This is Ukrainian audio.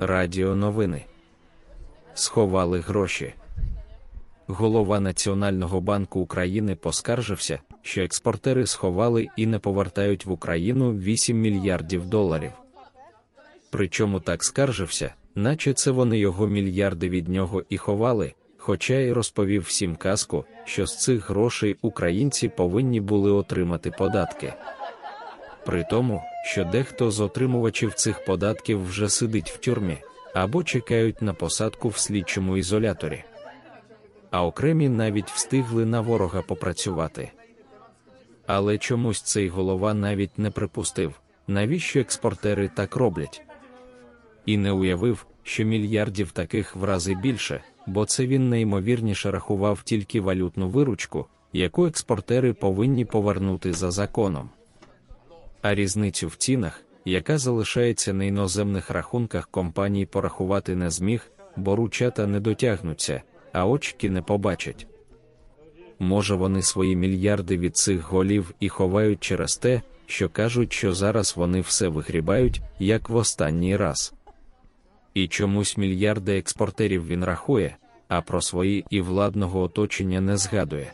Радіо новини. Сховали гроші. Голова Національного банку України поскаржився, що експортери сховали і не повертають в Україну 8 мільярдів доларів. Причому так скаржився, наче це вони його мільярди від нього і ховали, хоча й розповів всім казку, що з цих грошей українці повинні були отримати податки. При тому, що дехто з отримувачів цих податків вже сидить в тюрмі або чекають на посадку в слідчому ізоляторі. А окремі навіть встигли на ворога попрацювати. Але чомусь цей голова навіть не припустив, навіщо експортери так роблять. І не уявив, що мільярдів таких в рази більше, бо це він найімовірніше рахував тільки валютну виручку, яку експортери повинні повернути за законом. А різницю в цінах, яка залишається на іноземних рахунках компаній, порахувати не зміг, бо ручата не дотягнуться, а очки не побачать. Може, вони свої мільярди від цих голів і ховають через те, що кажуть, що зараз вони все вигрібають, як в останній раз. І чомусь мільярди експортерів він рахує, а про свої і владного оточення не згадує.